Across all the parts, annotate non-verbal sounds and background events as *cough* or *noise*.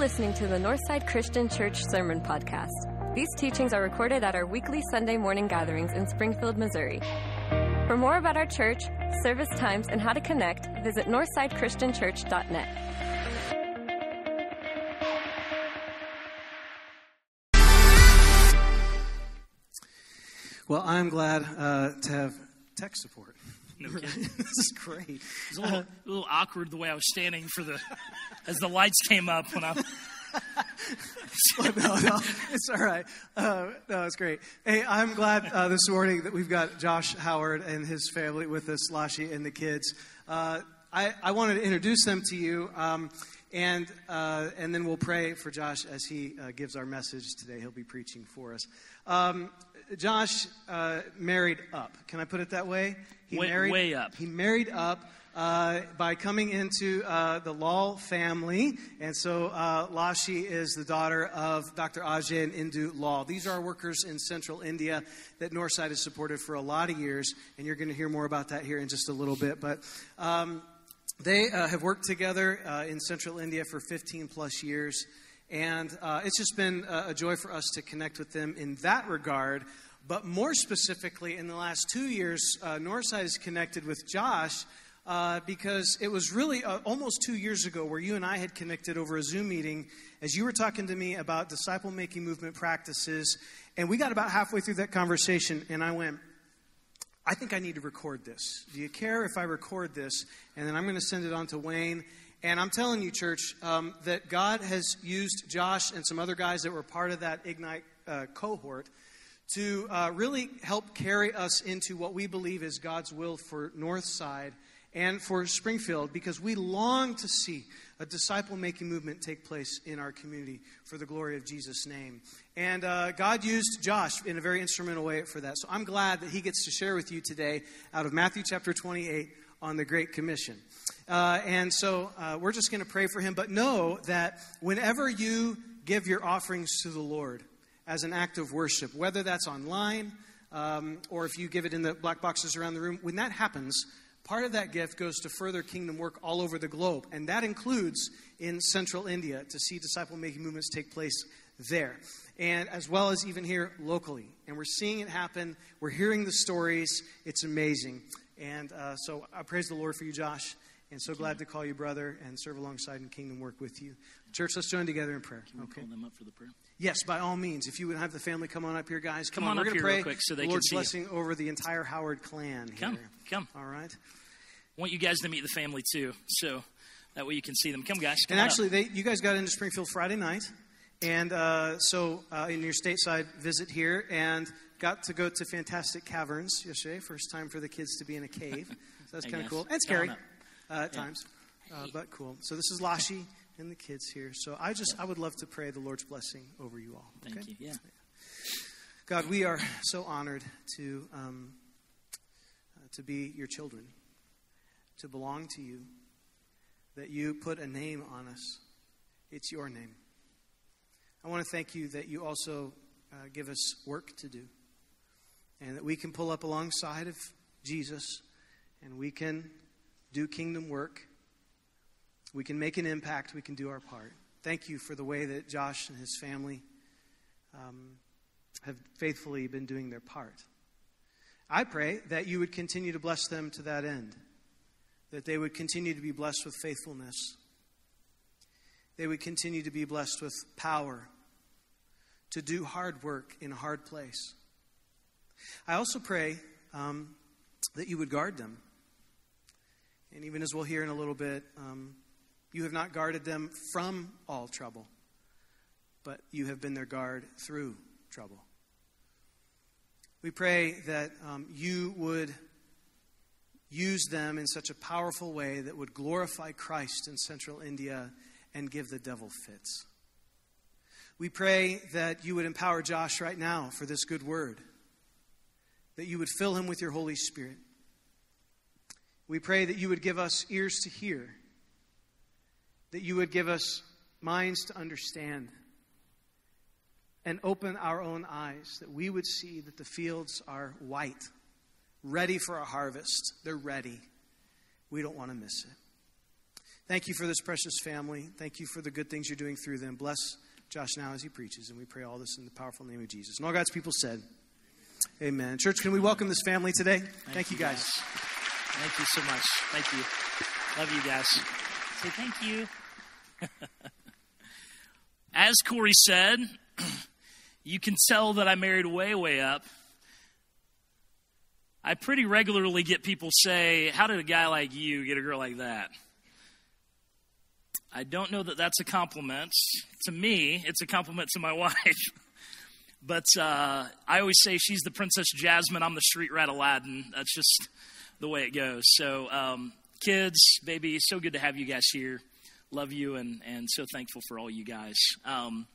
listening to the Northside Christian Church Sermon Podcast. These teachings are recorded at our weekly Sunday morning gatherings in Springfield, Missouri. For more about our church, service times, and how to connect, visit northsidechristianchurch.net. Well, I'm glad uh, to have tech support. No kidding. *laughs* this is great. It was a little, a little awkward the way I was standing for the as the lights came up when I. *laughs* no, no, it's all right. Uh, no, it's great. Hey, I'm glad uh, this morning that we've got Josh Howard and his family with us, Lashi and the kids. Uh, I, I wanted to introduce them to you, um, and uh, and then we'll pray for Josh as he uh, gives our message today. He'll be preaching for us. Um, Josh uh, married up. Can I put it that way? He Way- married way up. He married up uh, by coming into uh, the Lal family. And so uh, Lashi is the daughter of Dr. Ajay and Indu Lal. These are workers in central India that Northside has supported for a lot of years. And you're going to hear more about that here in just a little bit. But um, they uh, have worked together uh, in central India for 15 plus years. And uh, it's just been a, joy for us to connect with them in that regard. But more specifically, in the last two years, uh, Northside is connected with Josh uh, because it was really uh, almost two years ago where you and I had connected over a Zoom meeting as you were talking to me about disciple making movement practices. And we got about halfway through that conversation, and I went, I think I need to record this. Do you care if I record this? And then I'm going to send it on to Wayne. And I'm telling you, church, um, that God has used Josh and some other guys that were part of that Ignite uh, cohort to uh, really help carry us into what we believe is God's will for Northside and for Springfield because we long to see a disciple making movement take place in our community for the glory of Jesus' name. And uh, God used Josh in a very instrumental way for that. So I'm glad that he gets to share with you today out of Matthew chapter 28 on the Great Commission. Uh, and so uh, we're just going to pray for him, but know that whenever you give your offerings to the Lord, as an act of worship, whether that's online um, or if you give it in the black boxes around the room. When that happens, part of that gift goes to further kingdom work all over the globe, and that includes in central India to see disciple making movements take place there, and as well as even here locally. And we're seeing it happen, we're hearing the stories, it's amazing. And uh, so I praise the Lord for you, Josh. And so glad to call you brother and serve alongside in kingdom work with you. Church, let's join together in prayer. Can we Okay. call them up for the prayer? Yes, by all means. If you would have the family come on up here, guys. Come, Come on We're up going to here pray real quick so they the can Lord's see you. blessing over the entire Howard clan here. Come, come. All right. I want you guys to meet the family too, so that way you can see them. Come, guys. Come And actually, they, you guys got into Springfield Friday night, and uh, so uh, in your stateside visit here, and got to go to Fantastic Caverns yesterday. First time for the kids to be in a cave. *laughs* So that's kind of cool. And scary uh, at times, uh, but cool. So this is Lashi and the kids here. So I just I would love to pray the Lord's blessing over you all. Thank you. Yeah. God, we are so honored to, um, uh, to be your children, to belong to you, that you put a name on us. It's your name. I want to thank you that you also uh, give us work to do, and that we can pull up alongside of Jesus and we can do kingdom work. We can make an impact. We can do our part. Thank you for the way that Josh and his family. Um, have faithfully been doing their part. I pray that you would continue to bless them to that end, that they would continue to be blessed with faithfulness, they would continue to be blessed with power to do hard work in a hard place. I also pray um, that you would guard them. And even as we'll hear in a little bit, um, you have not guarded them from all trouble, but you have been their guard through trouble. We pray that um, you would use them in such a powerful way that would glorify Christ in central India and give the devil fits. We pray that you would empower Josh right now for this good word, that you would fill him with your Holy Spirit. We pray that you would give us ears to hear, that you would give us minds to understand and open our own eyes that we would see that the fields are white, ready for a harvest. They're ready. We don't want to miss it. Thank you for this precious family. Thank you for the good things you're doing through them. Bless Josh now as he preaches, and we pray all this in the powerful name of Jesus. And all God's people said, Amen. Church, can we welcome this family today? Thank, thank you, guys. guys. Thank you so much. Thank you. Love you guys. Say thank you. *laughs* As Corey said, *clears throat* you can tell that I married way, way up. I pretty regularly get people say, How did a guy like you get a girl like that? I don't know that that's a compliment. To me, it's a compliment to my *laughs* wife. But uh, I always say she's the Princess Jasmine, I'm the street rat Aladdin. That's just the way it goes. So, um, kids, baby, so good to have you guys here. Love you and, and so thankful for all you guys. Um,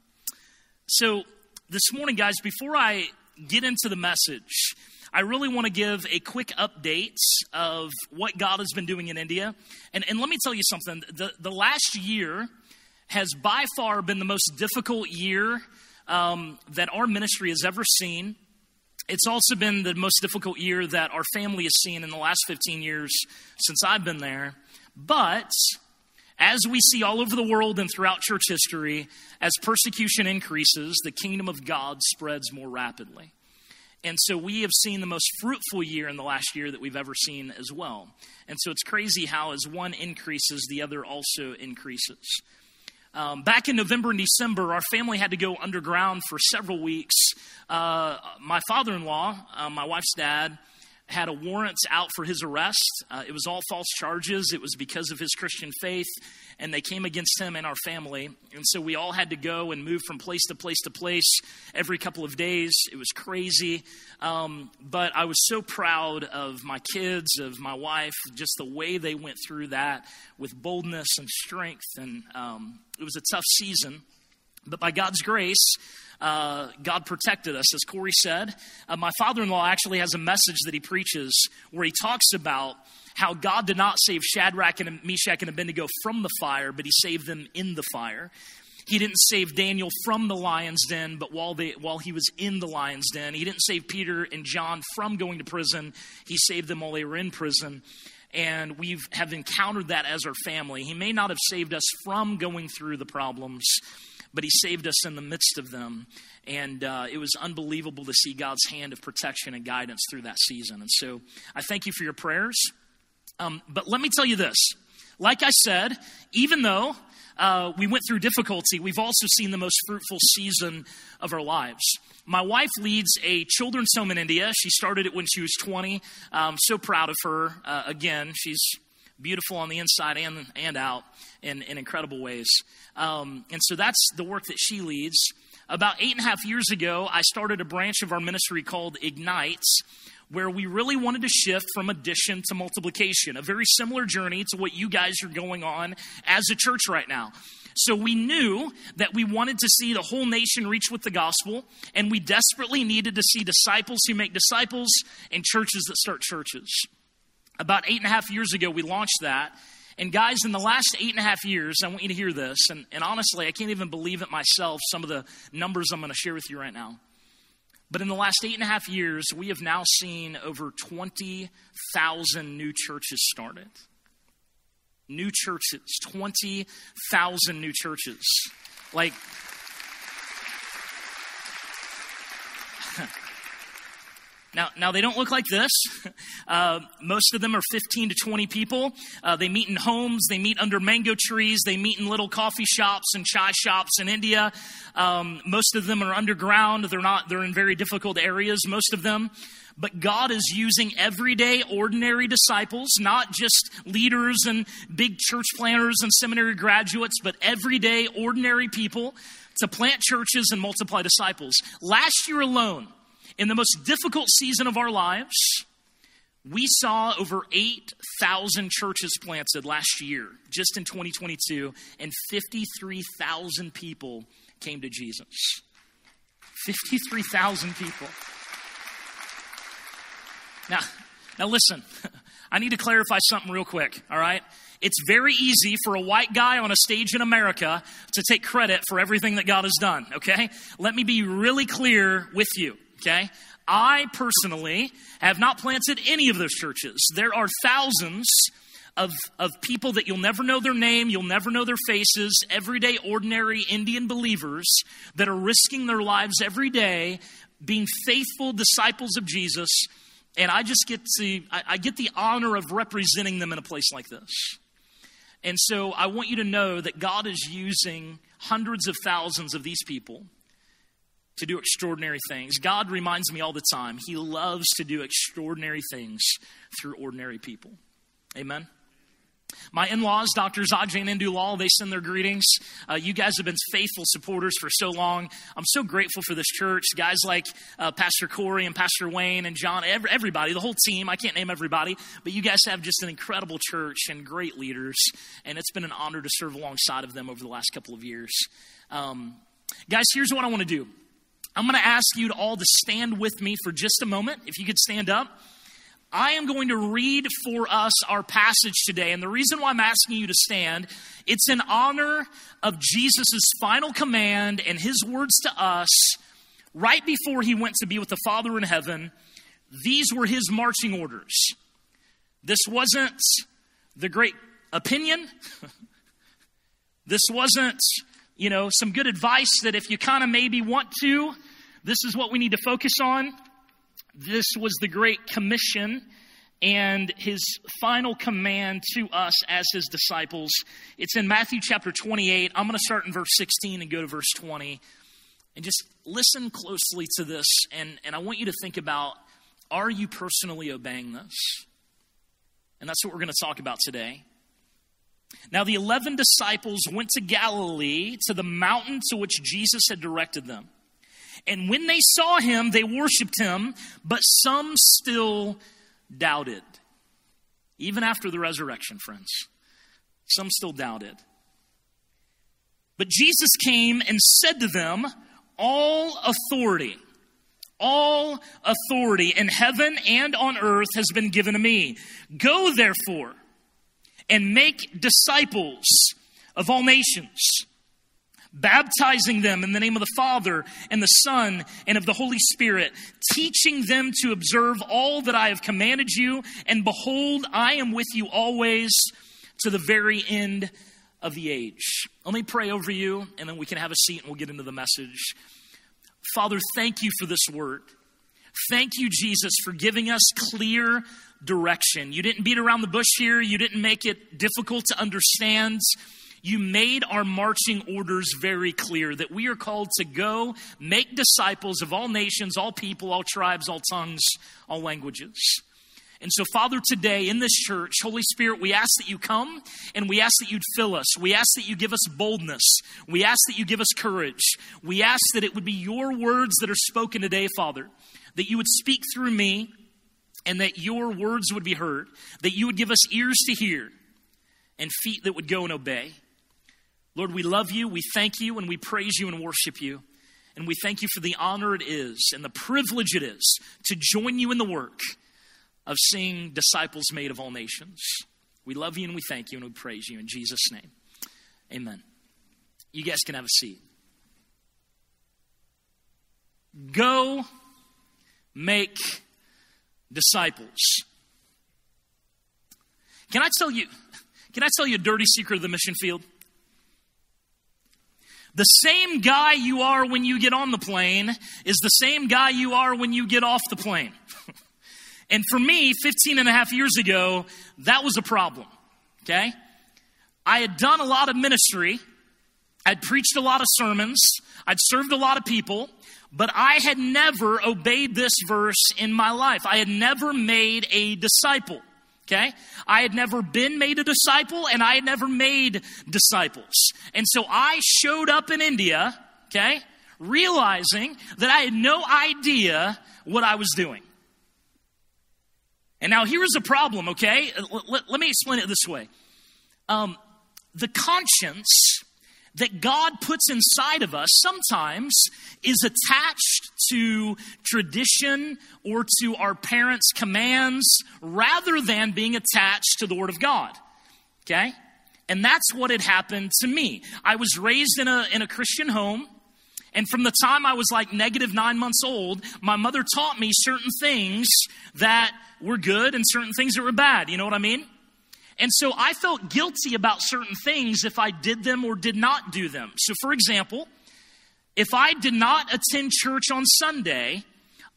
so, this morning, guys, before I get into the message, I really want to give a quick update of what God has been doing in India. And, and let me tell you something the, the last year has by far been the most difficult year um, that our ministry has ever seen. It's also been the most difficult year that our family has seen in the last 15 years since I've been there. But as we see all over the world and throughout church history, as persecution increases, the kingdom of God spreads more rapidly. And so we have seen the most fruitful year in the last year that we've ever seen as well. And so it's crazy how, as one increases, the other also increases. Um, back in November and December, our family had to go underground for several weeks. Uh, my father in law, uh, my wife's dad, had a warrant out for his arrest. Uh, it was all false charges. It was because of his Christian faith, and they came against him and our family. And so we all had to go and move from place to place to place every couple of days. It was crazy. Um, but I was so proud of my kids, of my wife, just the way they went through that with boldness and strength. And um, it was a tough season. But by God's grace, uh, God protected us. As Corey said, uh, my father in law actually has a message that he preaches where he talks about how God did not save Shadrach and Meshach and Abednego from the fire, but he saved them in the fire. He didn't save Daniel from the lion's den, but while, they, while he was in the lion's den. He didn't save Peter and John from going to prison, he saved them while they were in prison and we have encountered that as our family. He may not have saved us from going through the problems, but He saved us in the midst of them. And uh, it was unbelievable to see God's hand of protection and guidance through that season. And so I thank you for your prayers. Um, but let me tell you this like I said, even though uh, we went through difficulty, we've also seen the most fruitful season of our lives. My wife leads a children's home in India. She started it when she was 20. I'm so proud of her. Uh, again, she's beautiful on the inside and, and out in, in incredible ways. Um, and so that's the work that she leads. About eight and a half years ago, I started a branch of our ministry called Ignites, where we really wanted to shift from addition to multiplication, a very similar journey to what you guys are going on as a church right now. So we knew that we wanted to see the whole nation reach with the gospel, and we desperately needed to see disciples who make disciples and churches that start churches. About eight and a half years ago, we launched that. And guys, in the last eight and a half years, I want you to hear this. And, and honestly, I can't even believe it myself, some of the numbers I'm going to share with you right now. But in the last eight and a half years, we have now seen over 20,000 new churches started. New churches, 20,000 new churches. Like, Now, now they don't look like this. *laughs* Uh, most of them are 15 to 20 people. Uh, they meet in homes, they meet under mango trees, they meet in little coffee shops and chai shops in India. Um, most of them are underground. They're not. They're in very difficult areas. Most of them. But God is using everyday, ordinary disciples, not just leaders and big church planners and seminary graduates, but everyday, ordinary people to plant churches and multiply disciples. Last year alone, in the most difficult season of our lives, we saw over 8,000 churches planted last year, just in 2022, and 53,000 people came to Jesus. 53,000 people. Now, now listen, *laughs* I need to clarify something real quick, all right? It's very easy for a white guy on a stage in America to take credit for everything that God has done, okay? Let me be really clear with you okay? I personally have not planted any of those churches. There are thousands of, of people that you'll never know their name, you'll never know their faces, everyday, ordinary Indian believers that are risking their lives every day, being faithful disciples of Jesus. And I just get to, I, I get the honor of representing them in a place like this. And so I want you to know that God is using hundreds of thousands of these people to do extraordinary things. God reminds me all the time, He loves to do extraordinary things through ordinary people. Amen. My in laws, Doctors Ajay and Indu Lal, they send their greetings. Uh, you guys have been faithful supporters for so long. I'm so grateful for this church. Guys like uh, Pastor Corey and Pastor Wayne and John, every, everybody, the whole team. I can't name everybody, but you guys have just an incredible church and great leaders. And it's been an honor to serve alongside of them over the last couple of years. Um, guys, here's what I want to do I'm going to ask you to all to stand with me for just a moment. If you could stand up. I am going to read for us our passage today. And the reason why I'm asking you to stand, it's in honor of Jesus' final command and his words to us right before he went to be with the Father in heaven. These were his marching orders. This wasn't the great opinion. *laughs* this wasn't, you know, some good advice that if you kind of maybe want to, this is what we need to focus on. This was the Great Commission and his final command to us as his disciples. It's in Matthew chapter 28. I'm going to start in verse 16 and go to verse 20. And just listen closely to this. And, and I want you to think about are you personally obeying this? And that's what we're going to talk about today. Now, the 11 disciples went to Galilee to the mountain to which Jesus had directed them. And when they saw him, they worshiped him, but some still doubted. Even after the resurrection, friends. Some still doubted. But Jesus came and said to them, All authority, all authority in heaven and on earth has been given to me. Go therefore and make disciples of all nations baptizing them in the name of the Father and the Son and of the Holy Spirit, teaching them to observe all that I have commanded you. And behold, I am with you always to the very end of the age. Let me pray over you, and then we can have a seat and we'll get into the message. Father, thank you for this word. Thank you, Jesus, for giving us clear direction. You didn't beat around the bush here, you didn't make it difficult to understand you made our marching orders very clear that we are called to go make disciples of all nations, all people, all tribes, all tongues, all languages. And so, Father, today in this church, Holy Spirit, we ask that you come and we ask that you'd fill us. We ask that you give us boldness. We ask that you give us courage. We ask that it would be your words that are spoken today, Father, that you would speak through me and that your words would be heard, that you would give us ears to hear and feet that would go and obey. Lord, we love you, we thank you, and we praise you and worship you. And we thank you for the honor it is and the privilege it is to join you in the work of seeing disciples made of all nations. We love you and we thank you and we praise you in Jesus' name. Amen. You guys can have a seat. Go make disciples. Can I tell you can I tell you a dirty secret of the mission field? The same guy you are when you get on the plane is the same guy you are when you get off the plane. *laughs* and for me, 15 and a half years ago, that was a problem. Okay? I had done a lot of ministry, I'd preached a lot of sermons, I'd served a lot of people, but I had never obeyed this verse in my life. I had never made a disciple. Okay? I had never been made a disciple and I had never made disciples. And so I showed up in India, okay, realizing that I had no idea what I was doing. And now here's a problem, okay? Let, let, let me explain it this way. Um, the conscience that God puts inside of us sometimes is attached to tradition or to our parents' commands rather than being attached to the Word of God. Okay? And that's what had happened to me. I was raised in a, in a Christian home. And from the time I was like negative nine months old, my mother taught me certain things that were good and certain things that were bad. You know what I mean? And so I felt guilty about certain things if I did them or did not do them. So, for example, if I did not attend church on Sunday,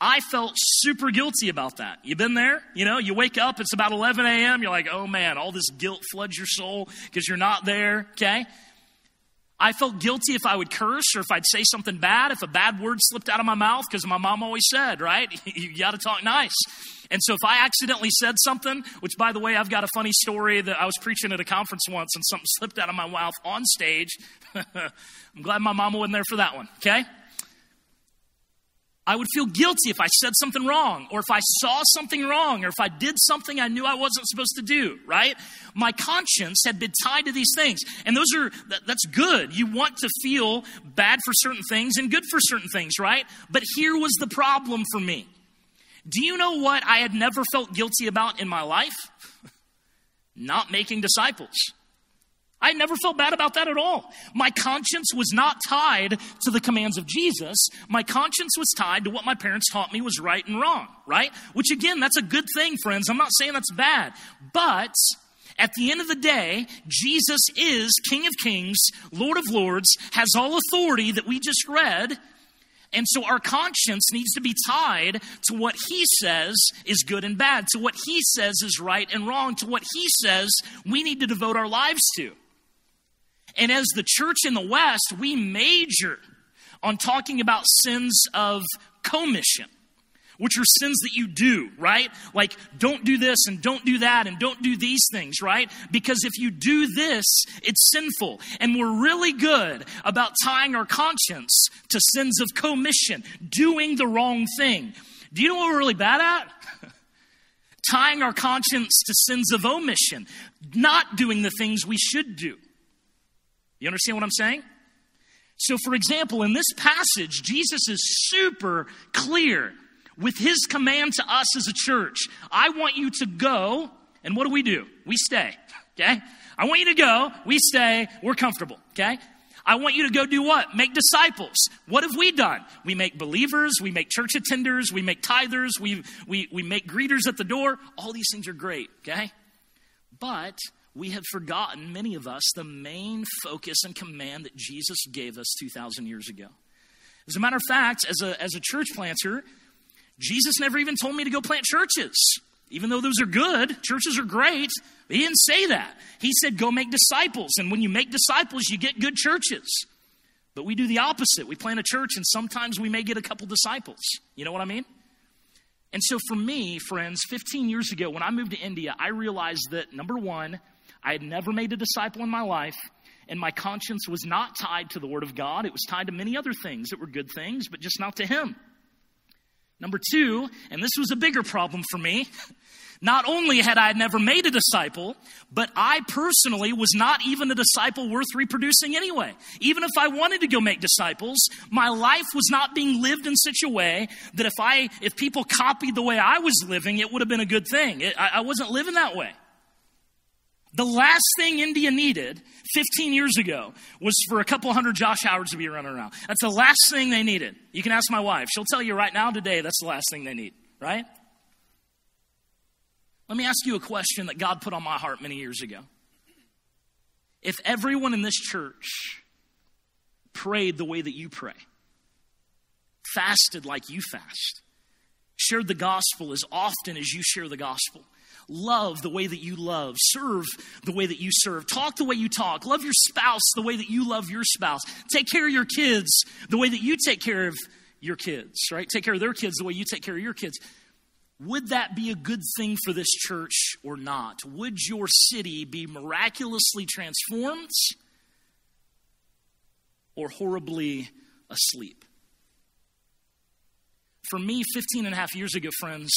I felt super guilty about that. You've been there? You know, you wake up, it's about 11 a.m., you're like, oh man, all this guilt floods your soul because you're not there, okay? I felt guilty if I would curse or if I'd say something bad, if a bad word slipped out of my mouth, because my mom always said, right? *laughs* you got to talk nice. And so if I accidentally said something, which by the way, I've got a funny story that I was preaching at a conference once and something *laughs* slipped out of my mouth on stage. *laughs* I'm glad my mama wasn't there for that one, okay? I would feel guilty if I said something wrong, or if I saw something wrong, or if I did something I knew I wasn't supposed to do, right? My conscience had been tied to these things. And those are, that, that's good. You want to feel bad for certain things and good for certain things, right? But here was the problem for me. Do you know what I had never felt guilty about in my life? *laughs* Not making disciples. I never felt bad about that at all. My conscience was not tied to the commands of Jesus. My conscience was tied to what my parents taught me was right and wrong, right? Which again, that's a good thing, friends. I'm not saying that's bad. But at the end of the day, Jesus is King of Kings, Lord of Lords, has all authority that we just read. And so our conscience needs to be tied to what he says is good and bad, to what he says is right and wrong, to what he says we need to devote our lives to. And as the church in the West, we major on talking about sins of commission, which are sins that you do, right? Like, don't do this and don't do that and don't do these things, right? Because if you do this, it's sinful. And we're really good about tying our conscience to sins of commission, doing the wrong thing. Do you know what we're really bad at? *laughs* tying our conscience to sins of omission, not doing the things we should do. You understand what I'm saying? So, for example, in this passage, Jesus is super clear with his command to us as a church. I want you to go, and what do we do? We stay, okay? I want you to go, we stay, we're comfortable, okay? I want you to go do what? Make disciples. What have we done? We make believers, we make church attenders, we make tithers, we, we, we make greeters at the door. All these things are great, okay? But we have forgotten, many of us, the main focus and command that Jesus gave us 2,000 years ago. As a matter of fact, as a, as a church planter, Jesus never even told me to go plant churches. Even though those are good, churches are great, he didn't say that. He said, go make disciples. And when you make disciples, you get good churches. But we do the opposite. We plant a church, and sometimes we may get a couple disciples. You know what I mean? And so for me, friends, 15 years ago, when I moved to India, I realized that number one, I had never made a disciple in my life, and my conscience was not tied to the Word of God. It was tied to many other things that were good things, but just not to Him. Number two, and this was a bigger problem for me, not only had I never made a disciple, but I personally was not even a disciple worth reproducing anyway. Even if I wanted to go make disciples, my life was not being lived in such a way that if I, if people copied the way I was living, it would have been a good thing. It, I, I wasn't living that way. The last thing India needed 15 years ago was for a couple hundred Josh Howards to be running around. That's the last thing they needed. You can ask my wife. She'll tell you right now, today, that's the last thing they need, right? Let me ask you a question that God put on my heart many years ago. If everyone in this church prayed the way that you pray, fasted like you fast, shared the gospel as often as you share the gospel, love the way that you love, serve the way that you serve, talk the way you talk, love your spouse the way that you love your spouse, take care of your kids the way that you take care of your kids, right? Take care of their kids the way you take care of your kids. Would that be a good thing for this church or not? Would your city be miraculously transformed or horribly asleep? For me, 15 and a half years ago, friends,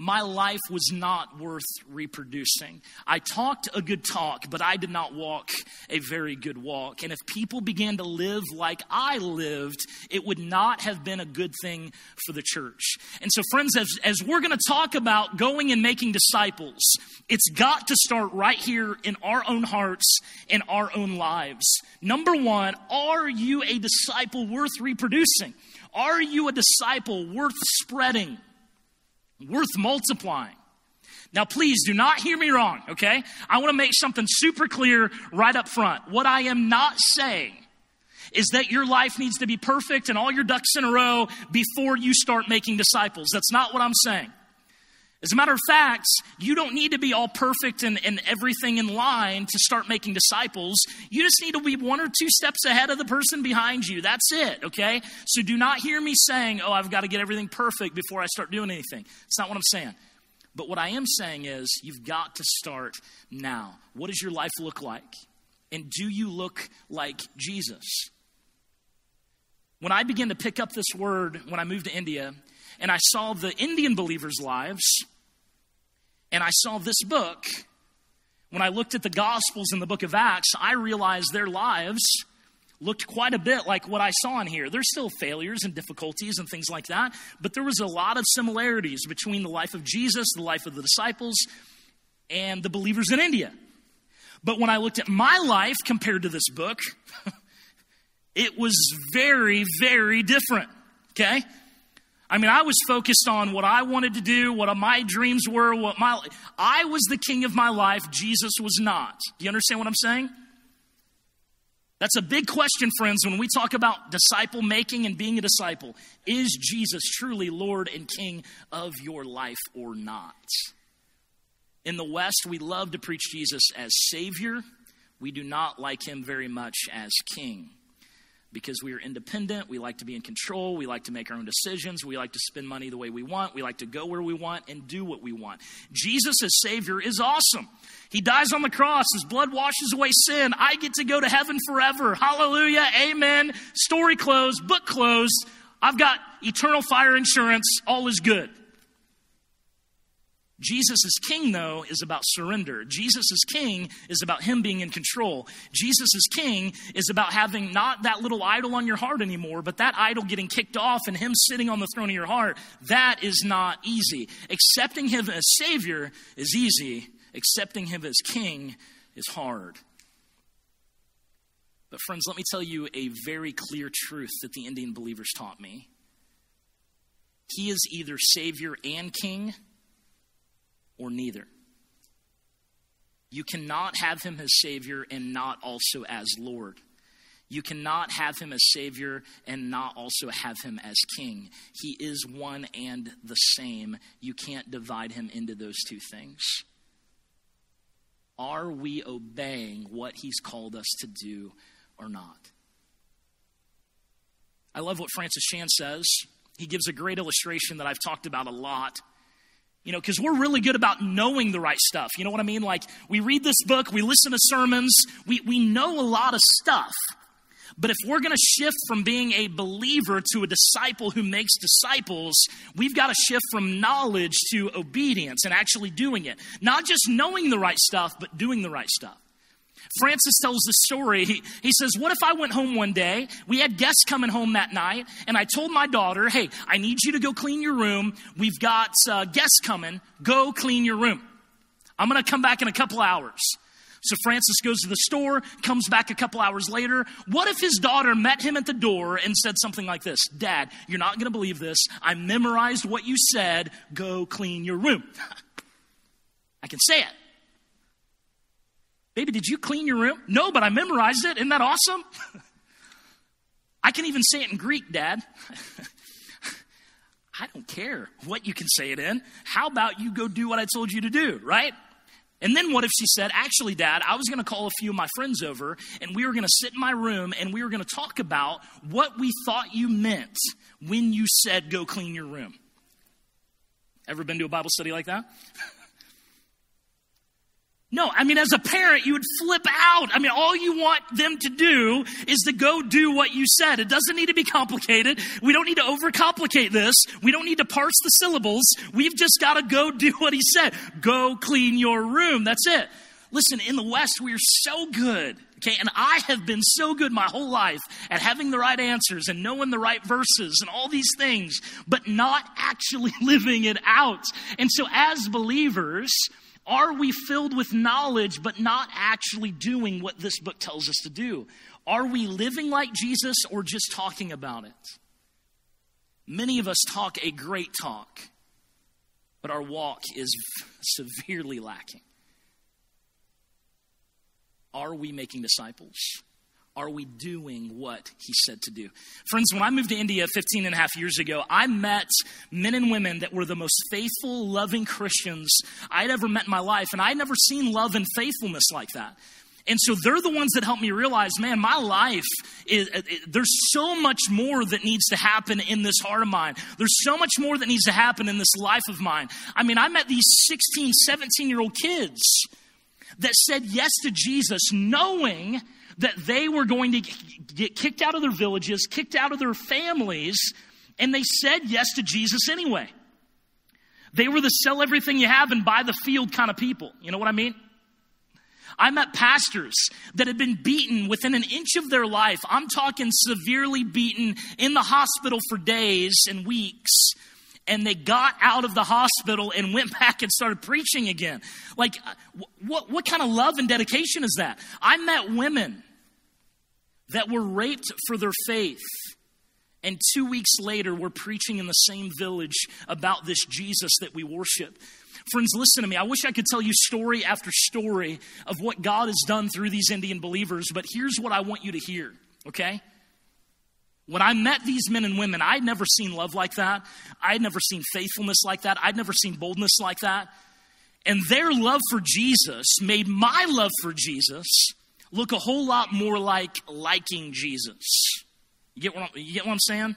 my life was not worth reproducing. I talked a good talk, but I did not walk a very good walk. And if people began to live like I lived, it would not have been a good thing for the church. And so, friends, as, as we're going to talk about going and making disciples, it's got to start right here in our own hearts and our own lives. Number one, are you a disciple worth reproducing? Are you a disciple worth spreading? Worth multiplying. Now, please do not hear me wrong, okay? I want to make something super clear right up front. What I am not saying is that your life needs to be perfect and all your ducks in a row before you start making disciples. That's not what I'm saying. As a matter of fact, you don't need to be all perfect and, and everything in line to start making disciples. You just need to be one or two steps ahead of the person behind you. That's it, okay? So do not hear me saying, oh, I've got to get everything perfect before I start doing anything. It's not what I'm saying. But what I am saying is, you've got to start now. What does your life look like? And do you look like Jesus? When I began to pick up this word when I moved to India, and I saw the Indian believers' lives, and I saw this book, when I looked at the Gospels in the book of Acts, I realized their lives looked quite a bit like what I saw in here. There's still failures and difficulties and things like that, but there was a lot of similarities between the life of Jesus, the life of the disciples, and the believers in India. But when I looked at my life compared to this book, *laughs* it was very, very different. Okay? I mean, I was focused on what I wanted to do, what my dreams were, what my I was the king of my life, Jesus was not. Do you understand what I'm saying? That's a big question, friends, when we talk about disciple making and being a disciple. Is Jesus truly Lord and King of your life or not? In the West, we love to preach Jesus as Savior. We do not like him very much as King because we are independent. We like to be in control. We like to make our own decisions. We like to spend money the way we want. We like to go where we want and do what we want. Jesus as Savior is awesome. He dies on the cross. His blood washes away sin. I get to go to heaven forever. Hallelujah. Amen. Story closed, book closed. I've got eternal fire insurance. All is good. Jesus is king, though, is about surrender. Jesus is king is about him being in control. Jesus is king is about having not that little idol on your heart anymore, but that idol getting kicked off and him sitting on the throne of your heart. That is not easy. Accepting him as Savior is easy, accepting him as king is hard. But, friends, let me tell you a very clear truth that the Indian believers taught me. He is either Savior and King or neither. You cannot have him as Savior and not also as Lord. You cannot have him as Savior and not also have him as King. He is one and the same. You can't divide him into those two things. Are we obeying what he's called us to do or not? I love what Francis Chan says. He gives a great illustration that I've talked about a lot you know, because we're really good about knowing the right stuff. You know what I mean? Like, we read this book, we listen to sermons, we, we know a lot of stuff. But if we're going to shift from being a believer to a disciple who makes disciples, we've got to shift from knowledge to obedience and actually doing it. Not just knowing the right stuff, but doing the right stuff. Francis tells the story. He, he says, What if I went home one day? We had guests coming home that night, and I told my daughter, Hey, I need you to go clean your room. We've got uh, guests coming. Go clean your room. I'm going to come back in a couple hours. So Francis goes to the store, comes back a couple hours later. What if his daughter met him at the door and said something like this Dad, you're not going to believe this. I memorized what you said. Go clean your room. *laughs* I can say it. Baby, did you clean your room? No, but I memorized it. Isn't that awesome? *laughs* I can even say it in Greek, Dad. *laughs* I don't care what you can say it in. How about you go do what I told you to do, right? And then what if she said, Actually, Dad, I was going to call a few of my friends over and we were going to sit in my room and we were going to talk about what we thought you meant when you said, Go clean your room. Ever been to a Bible study like that? *laughs* No, I mean, as a parent, you would flip out. I mean, all you want them to do is to go do what you said. It doesn't need to be complicated. We don't need to overcomplicate this. We don't need to parse the syllables. We've just got to go do what he said. Go clean your room. That's it. Listen, in the West, we are so good. Okay, and I have been so good my whole life at having the right answers and knowing the right verses and all these things, but not actually *laughs* living it out. And so, as believers, are we filled with knowledge but not actually doing what this book tells us to do? Are we living like Jesus or just talking about it? Many of us talk a great talk, but our walk is *laughs* severely lacking. Are we making disciples? Are we doing what he said to do? Friends, when I moved to India 15 and a half years ago, I met men and women that were the most faithful, loving Christians I'd ever met in my life, and I'd never seen love and faithfulness like that. And so they're the ones that helped me realize, man, my life is, it, there's so much more that needs to happen in this heart of mine. There's so much more that needs to happen in this life of mine. I mean, I met these 16, 17 year old kids that said yes to Jesus, knowing that they were going to get kicked out of their villages, kicked out of their families, and they said yes to Jesus anyway. They were the sell everything you have and buy the field kind of people. You know what I mean? I met pastors that had been beaten within an inch of their life. I'm talking severely beaten in the hospital for days and weeks. And they got out of the hospital and *laughs* went back and started preaching again. Like, what, what kind of love and dedication is that? I met women that were raped for their faith. And two weeks later, we're preaching in the same village about this Jesus that we worship. Friends, listen to me. I wish I could tell you story after story of what God has done through these Indian believers, but here's what I want you to hear, okay? When I met these men and women, I'd never seen love like that. I'd never seen faithfulness like that. I'd never seen boldness like that. And their love for Jesus made my love for Jesus look a whole lot more like liking Jesus. You get what, you get what I'm saying?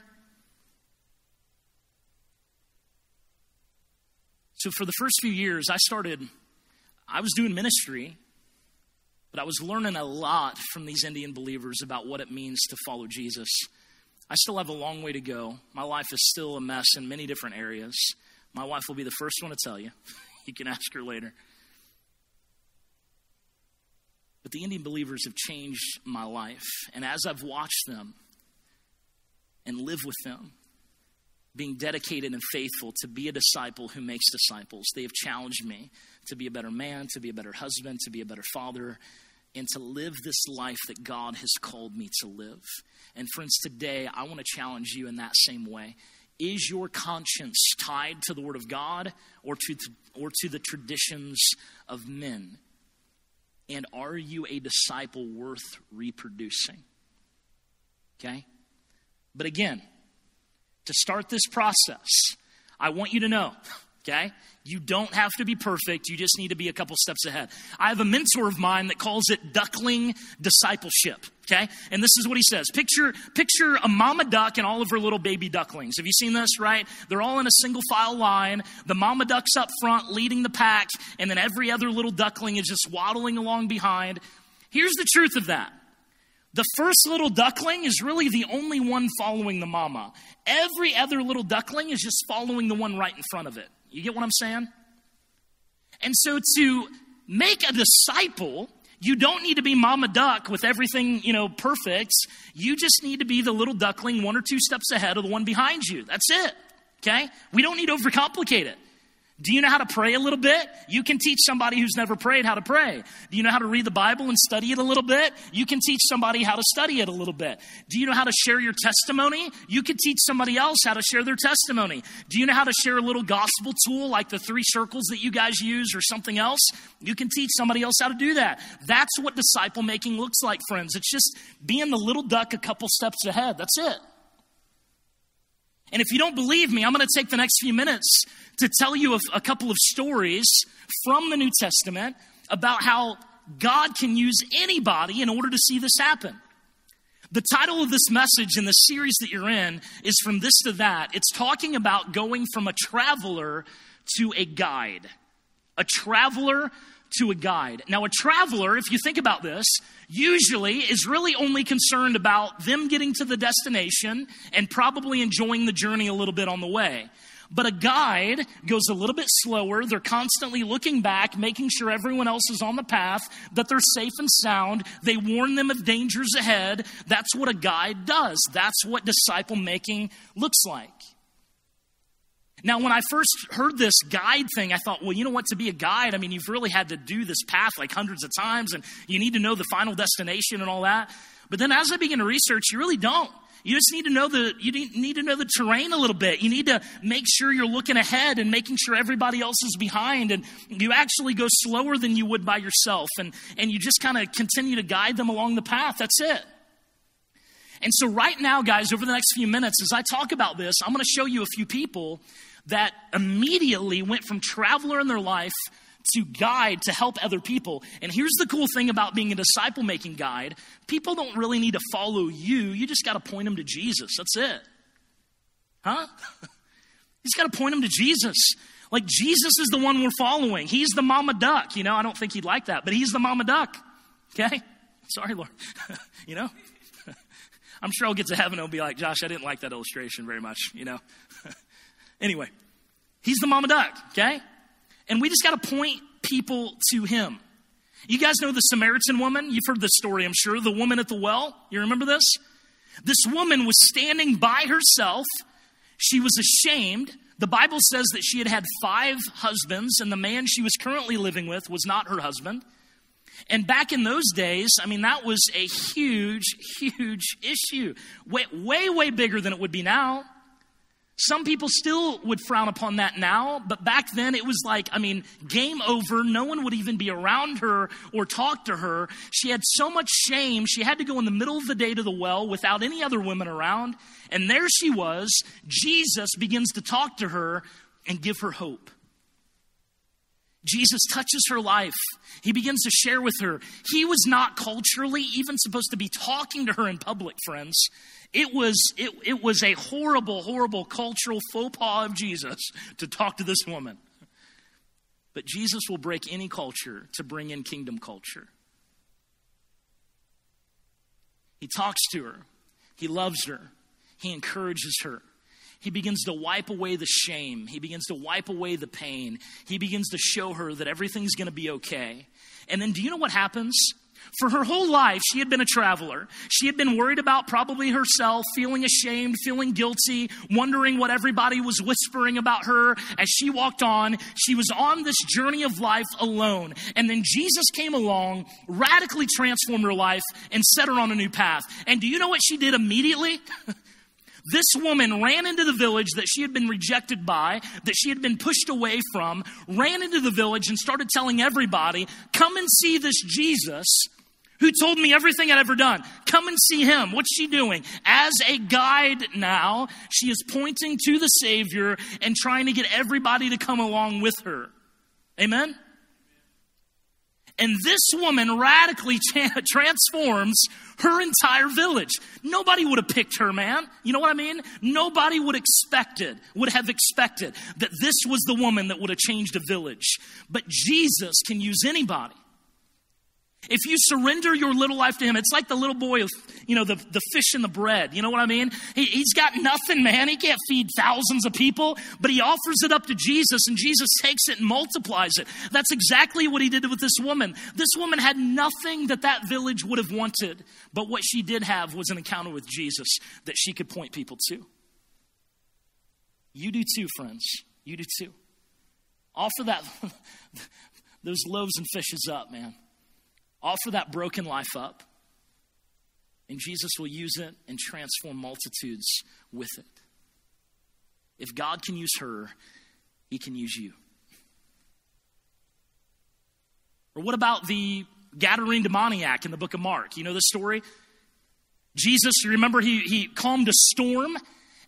So, for the first few years, I started, I was doing ministry, but I was learning a lot from these Indian believers about what it means to follow Jesus. I still have a long way to go. My life is still a mess in many different areas. My wife will be the first one to tell you. *laughs* you can ask her later. But the Indian believers have changed my life. And as I've watched them and live with them, being dedicated and faithful to be a disciple who makes disciples. They have challenged me to be a better man, to be a better husband, to be a better father, and to live this life that God has called me to live. And friends, today I want to challenge you in that same way. Is your conscience tied to the Word of God or to, or to the traditions of men? And are you a disciple worth reproducing? Okay? But again, to start this process, I want you to know, *laughs* okay? You don't have to be perfect. You just need to be a couple steps ahead. I have a mentor of mine that calls it duckling discipleship. Okay? And this is what he says. Picture, picture a mama duck and all of her little baby ducklings. Have you seen this, right? They're all in a single file line. The mama duck's up front leading the pack, and then every other little duckling is just waddling along behind. Here's the truth of that. The first little duckling is really the only one following the mama. Every other little duckling is just following the one right in front of it. You get what I'm saying? And so to make a disciple, you don't need to be mama duck with everything, you know, perfect. You just need to be the little duckling one or two steps ahead of the one behind you. That's it. Okay? We don't need to overcomplicate it. Do you know how to pray a little bit? You can teach somebody who's never prayed how to pray. Do you know how to read the Bible and study it a little bit? You can teach somebody how to study it a little bit. Do you know how to share your testimony? You can teach somebody else how to share their testimony. Do you know how to share a little gospel tool like the three circles that you guys use or something else? You can teach somebody else how to do that. That's what disciple making looks like, friends. It's just being the little duck a couple steps ahead. That's it. And if you don't believe me, I'm going to take the next few minutes to tell you a, a couple of stories from the New Testament about how God can use anybody in order to see this happen. The title of this message in the series that you're in is From This to That. It's talking about going from a traveler to a guide. A traveler to a guide. Now, a traveler, if you think about this, usually is really only concerned about them getting to the destination and probably enjoying the journey a little bit on the way. But a guide goes a little bit slower. They're constantly looking back, making sure everyone else is on the path, that they're safe and sound. They warn them of dangers ahead. That's what a guide does. That's what disciple making looks like. Now, when I first heard this guide thing, I thought, well, you know what, to be a guide, I mean, you've really had to do this path like hundreds of times and you need to know the final destination and all that. But then as I began to research, you really don't. You just need to know the you need to know the terrain a little bit. You need to make sure you're looking ahead and making sure everybody else is behind and you actually go slower than you would by yourself and and you just kind of continue to guide them along the path. That's it. And so right now guys, over the next few minutes as I talk about this, I'm going to show you a few people that immediately went from traveler in their life to guide to help other people. And here's the cool thing about being a disciple making guide people don't really need to follow you, you just got to point them to Jesus. That's it. Huh? *laughs* you just got to point them to Jesus. Like Jesus is the one we're following. He's the mama duck. You know, I don't think he'd like that, but he's the mama duck. Okay? *laughs* Sorry, Lord. *laughs* you know? I'm sure I'll get to heaven and I'll be like, Josh, I didn't like that illustration very much, you know? anyway, he's the mama duck, okay? And we just got to point people to him. You guys know the Samaritan woman? You've heard this story, I'm sure. The woman at the well. You remember this? This woman was standing by herself. She was ashamed. The Bible says that she had had five husbands, and the man she was currently living with was not her husband. And back in those days, I mean, that was a huge, huge issue. Way, way, way bigger than it would be now. Some people still would frown upon that now, but back then it was like, I mean, game over. No one would even be around her or talk to her. She had so much shame, she had to go in the middle of the day to the well without any other women around. And there she was. Jesus begins to talk to her and give her hope. Jesus touches her life. He begins to share with her. He was not culturally even supposed to be talking to her in public, friends. It was, it, it was a horrible, horrible cultural faux pas of Jesus to talk to this woman. But Jesus will break any culture to bring in kingdom culture. He talks to her, he loves her, he encourages her. He begins to wipe away the shame. He begins to wipe away the pain. He begins to show her that everything's going to be okay. And then, do you know what happens? For her whole life, she had been a traveler. She had been worried about probably herself, feeling ashamed, feeling guilty, wondering what everybody was whispering about her as she walked on. She was on this journey of life alone. And then Jesus came along, radically transformed her life, and set her on a new path. And do you know what she did immediately? *laughs* This woman ran into the village that she had been rejected by, that she had been pushed away from, ran into the village and started telling everybody, Come and see this Jesus who told me everything I'd ever done. Come and see him. What's she doing? As a guide now, she is pointing to the Savior and trying to get everybody to come along with her. Amen? And this woman radically tra- *laughs* transforms her entire village. Nobody would have picked her, man. You know what I mean? Nobody would expected, would have expected that this was the woman that would have changed a village. But Jesus can use anybody. If you surrender your little life to Him, it's like the little boy of, you know, the, the fish and the bread. You know what I mean? He, he's got nothing, man. He can't feed thousands of people, but he offers it up to Jesus, and Jesus takes it and multiplies it. That's exactly what he did with this woman. This woman had nothing that that village would have wanted, but what she did have was an encounter with Jesus that she could point people to. You do too, friends. You do too. Offer that, *laughs* those loaves and fishes up, man. Offer that broken life up, and Jesus will use it and transform multitudes with it. If God can use her, he can use you. Or what about the Gadarene demoniac in the book of Mark? You know the story? Jesus, remember he, he calmed a storm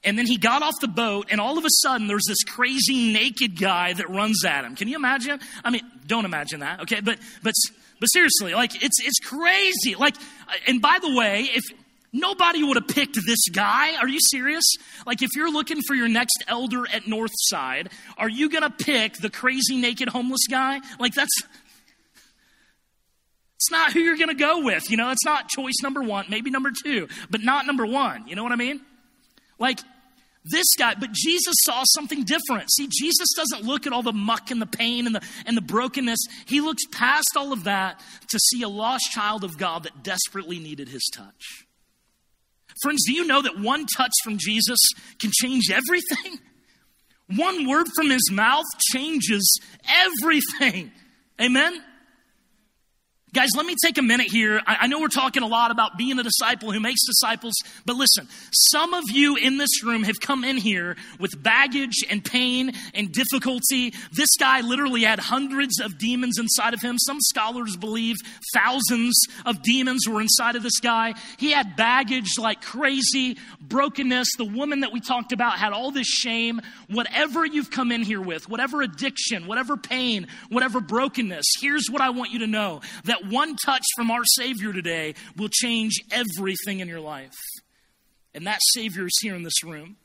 and then he got off the boat, and all of a sudden, there's this crazy naked guy that runs at him. Can you imagine? I mean, don't imagine that, okay? But but but seriously, like it's it's crazy. Like, uh, and by the way, if nobody would have picked this guy, are you serious? Like, if you're looking for your next elder at Northside, are you gonna pick the crazy naked homeless guy? Like, that's it's not who you're gonna go with. You know, it's not choice number one, maybe number two, but not number one. You know what I mean? Like, this guy, but Jesus saw something different. See, Jesus doesn't look at all the muck and the pain and the, and the brokenness. He looks past all of that to see a lost child of God that desperately needed his touch. Friends, do you know that one touch from Jesus can change everything? One word from his mouth changes everything. Amen? Guys, let me take a minute here. I, I, know we're talking a lot about being a disciple who makes disciples, but listen, some of you in this room have come in here with baggage and pain and difficulty. This guy literally had hundreds of demons inside of him. Some scholars believe thousands of demons were inside of this guy. He had baggage like crazy, brokenness. The woman that we talked about had all this shame. Whatever you've come in here with, whatever addiction, whatever pain, whatever brokenness, here's what I want you to know that one touch from our Savior today will change everything in your life. And that Savior is here in this room,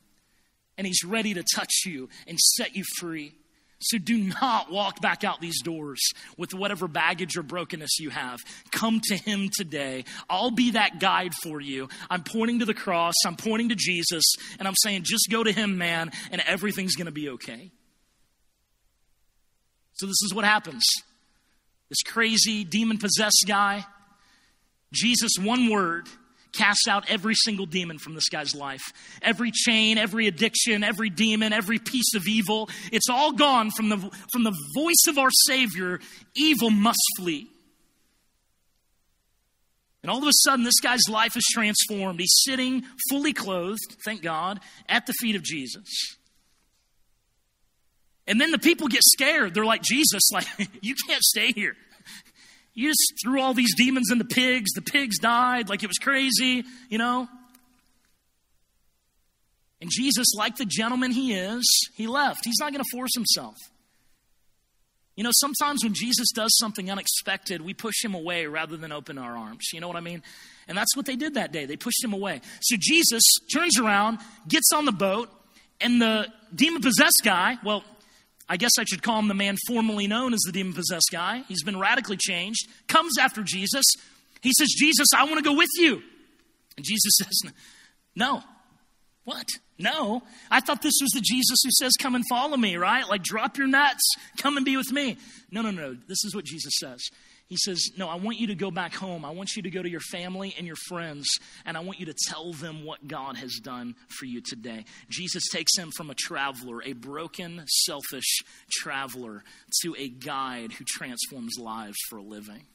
and He's ready to touch you and set you free. So do not walk back out these doors with whatever baggage or brokenness you have. Come to Him today. I'll be that guide for you. I'm pointing to the cross, I'm pointing to Jesus, and I'm saying, just go to Him, man, and everything's going to be okay. So this is what happens this crazy demon possessed guy. Jesus, one word, casts out every single demon from this guy's life. Every chain, every addiction, every demon, every piece of evil. It's all gone from the, from the voice of our Savior. Evil must flee. And all of a sudden, this guy's life is transformed. He's sitting fully clothed, thank God, at the feet of Jesus. And then the people get scared. They're like, Jesus, like, *laughs* you can't stay here. You just threw all these demons into pigs. The pigs died like it was crazy, you know? And Jesus, like the gentleman he is, he left. He's not going to force himself. You know, sometimes when Jesus does something unexpected, we push him away rather than open our arms. You know what I mean? And that's what they did that day. They pushed him away. So Jesus turns around, gets on the boat, and the demon possessed guy, well, I guess I should call him the man formerly known as the demon possessed guy. He's been radically changed, comes after Jesus. He says, Jesus, I want to go with you. And Jesus *laughs* says, No. What? No. I thought this was the Jesus who says, Come and follow me, right? Like, drop your nets, come and be with me. No, no, no. This is what Jesus says. He says, No, I want you to go back home. I want you to go to your family and your friends, and I want you to tell them what God has done for you today. Jesus takes him from a traveler, a broken, selfish traveler, to a guide who transforms lives for a living.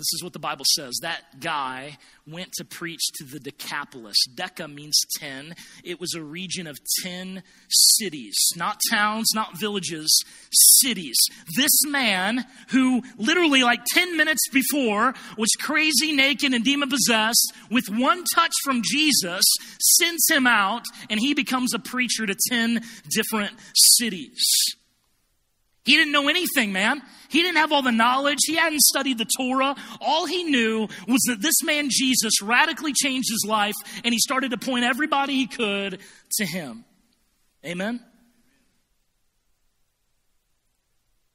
This is what the Bible says. That guy went to preach to the Decapolis. Deca means 10. It was a region of 10 cities, not towns, not villages, cities. This man, who literally like 10 minutes before was crazy, naked, and demon possessed, with one touch from Jesus, sends him out, and he becomes a preacher to 10 different cities. He didn't know anything, man. He didn't have all the knowledge. He hadn't studied the Torah. All he knew was that this man, Jesus, radically changed his life and he started to point everybody he could to him. Amen?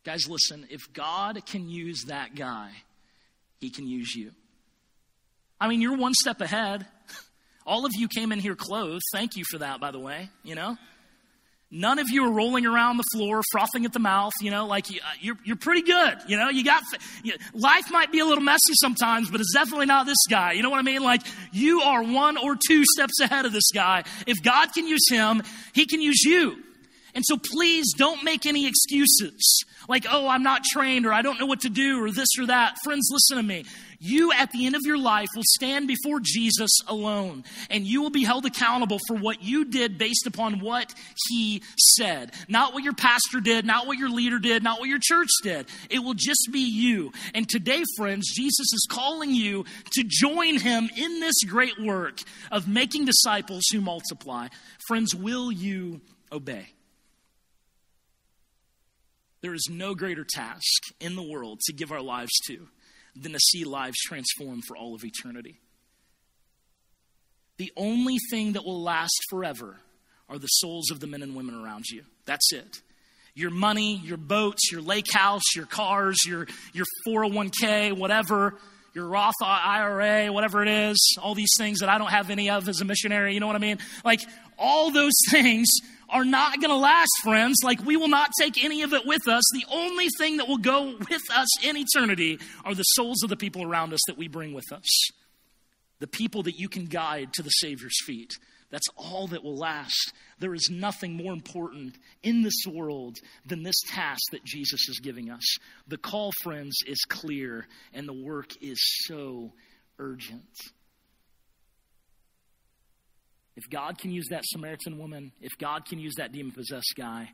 Guys, listen, if God can use that guy, he can use you. I mean, you're one step ahead. *laughs* All of you came in here clothed. Thank you for that, by the way, you know? None of you are rolling around the floor, frothing at the mouth. You know, like you, uh, you're, you're pretty good. You know, you got you, life might be a little messy sometimes, but it's definitely not this guy. You know what I mean? Like you are one or two steps ahead of this guy. If God can use him, He can use you. And so please don't make any excuses like, oh, I'm not trained or I don't know what to do or this or that. Friends, listen to me. You, at the end of your life, will stand before Jesus alone, and you will be held accountable for what you did based upon what he said. Not what your pastor did, not what your leader did, not what your church did. It will just be you. And today, friends, Jesus is calling you to join him in this great work of making disciples who multiply. Friends, will you obey? There is no greater task in the world to give our lives to than to see lives transformed for all of eternity. The only thing that will last forever are the souls of the men and women around you. That's it. Your money, your boats, your lake house, your cars, your, your 401k, whatever, your Roth IRA, whatever it is, all these things that I don't have any of as a missionary, you know what I mean? Like, all those *laughs* things are not going to last, friends. Like, we will not take any of it with us. The only thing that will go with us in eternity are the souls of the people around us that we bring with us. The people that you can guide to the Savior's feet. That's all that will last. There is nothing more important in this world than this task that Jesus is giving us. The call, friends, is clear, and the work is so urgent. If God can use that Samaritan woman, if God can use that demon possessed guy,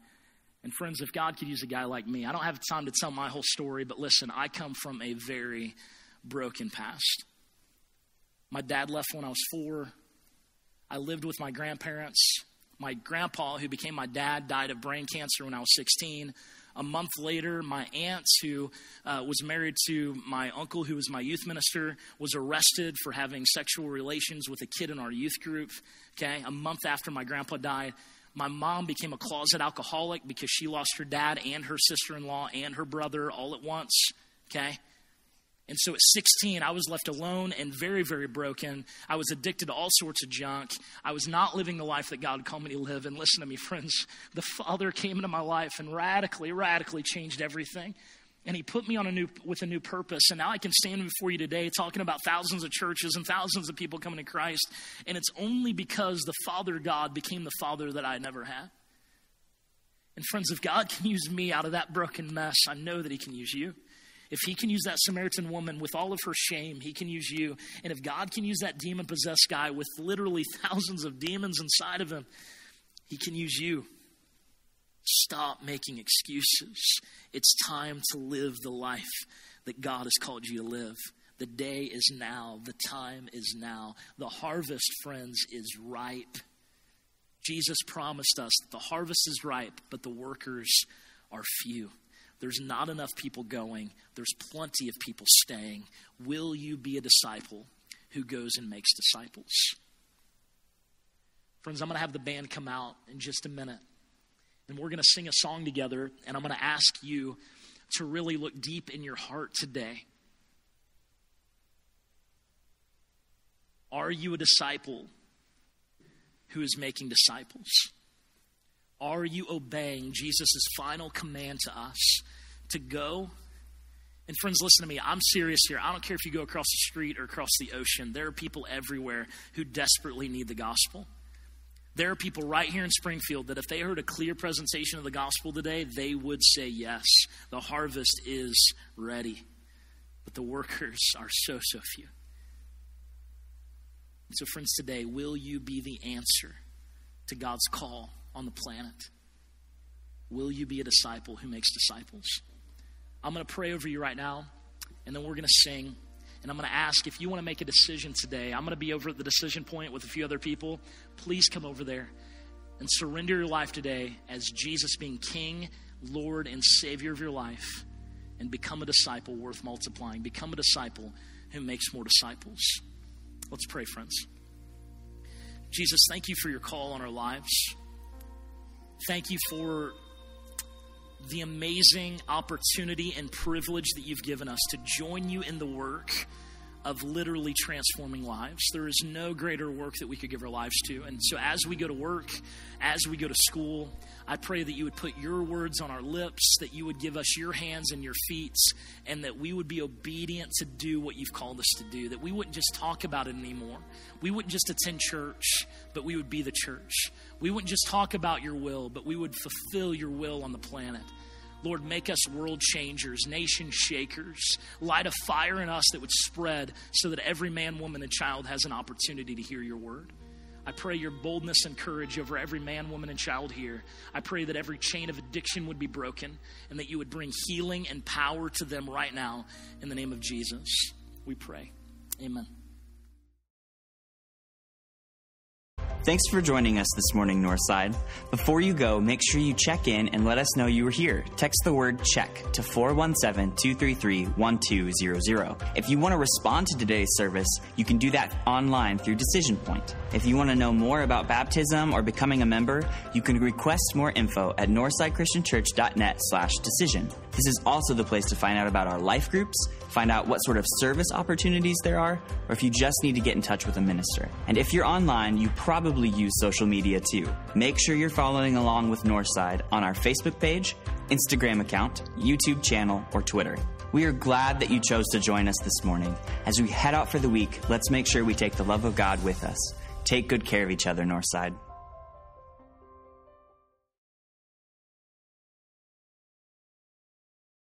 and friends, if God could use a guy like me, I don't have time to tell my whole story, but listen, I come from a very broken past. My dad left when I was four. I lived with my grandparents. My grandpa, who became my dad, died of brain cancer when I was 16. A month later, my aunt, who uh, was married to my uncle, who was my youth minister, was arrested for having sexual relations with a kid in our youth group. Okay, a month after my grandpa died, my mom became a closet alcoholic because she lost her dad and her sister in law and her brother all at once. Okay, and so at 16, I was left alone and very, very broken. I was addicted to all sorts of junk. I was not living the life that God called me to live. And listen to me, friends, *laughs* the Father came into my life and radically, radically changed everything. And he put me on a new with a new purpose. And now I can stand before you today talking about thousands of churches and thousands of people coming to Christ. And it's only because the Father God became the Father that I never had. And friends, if God can use me out of that broken mess, I know that he can use you. If he can use that Samaritan woman with all of her shame, he can use you. And if God can use that demon possessed guy with literally *laughs* thousands of demons inside of him, he can use you. Stop making excuses. It's time to live the life that God has called you to live. The day is now. The time is now. The harvest, friends, is ripe. Jesus promised us that the harvest is ripe, but the workers are few. There's not enough people going, there's plenty of people staying. Will you be a disciple who goes and makes disciples? Friends, I'm going to have the band come out in just a minute. And we're going to sing a song together. And I'm going to ask you to really look deep in your heart today. Are you a disciple who is making disciples? Are you obeying Jesus' final command to us to go? And friends, listen to me. I'm serious here. I don't care if you go across the street or across the ocean. There are people everywhere who desperately need the gospel. There are people right here in Springfield that if they heard a clear presentation of the gospel today, they would say yes. The harvest is ready, but the workers are so, so few. And so, friends, today, will you be the answer to God's call on the planet? Will you be a disciple who makes disciples? I'm going to pray over you right now, and then we're going to sing. And I'm going to ask if you want to make a decision today. I'm going to be over at the decision point with a few other people. Please come over there and surrender your life today as Jesus being King, Lord, and Savior of your life. And become a disciple worth multiplying. Become a disciple who makes more disciples. Let's pray, friends. Jesus, thank you for your call on our lives. Thank you for the amazing opportunity and privilege that you've given us to join you in the work of literally transforming lives. There is no greater work that we could give our lives to. And so, as we go to work, as we go to school, I pray that you would put your words on our lips, that you would give us your hands and your feet, and that we would be obedient to do what you've called us to do. That we wouldn't just talk about it anymore. We wouldn't just attend church, but we would be the church. We wouldn't just talk about your will, but we would fulfill your will on the planet. Lord, make us world changers, nation shakers. Light a fire in us that would spread so that every man, woman, and child has an opportunity to hear your word. I pray your boldness and courage over every man, woman, and child here. I pray that every chain of addiction would be broken and that you would bring healing and power to them right now in the name of Jesus. We pray. Amen. Thanks for joining us this morning, Northside. Before you go, make sure you check in and let us know you were here. Text the word check to 417 233 1200. If you want to respond to today's service, you can do that online through Decision Point. If you want to know more about baptism or becoming a member, you can request more info at northsidechristianchurch.net slash decision. This is also the place to find out about our life groups, find out what sort of service opportunities there are, or if you just need to get in touch with a minister. And if you're online, you probably use social media too. Make sure you're following along with Northside on our Facebook page, Instagram account, YouTube channel, or Twitter. We are glad that you chose to join us this morning. As we head out for the week, let's make sure we take the love of God with us. Take good care of each other, Northside.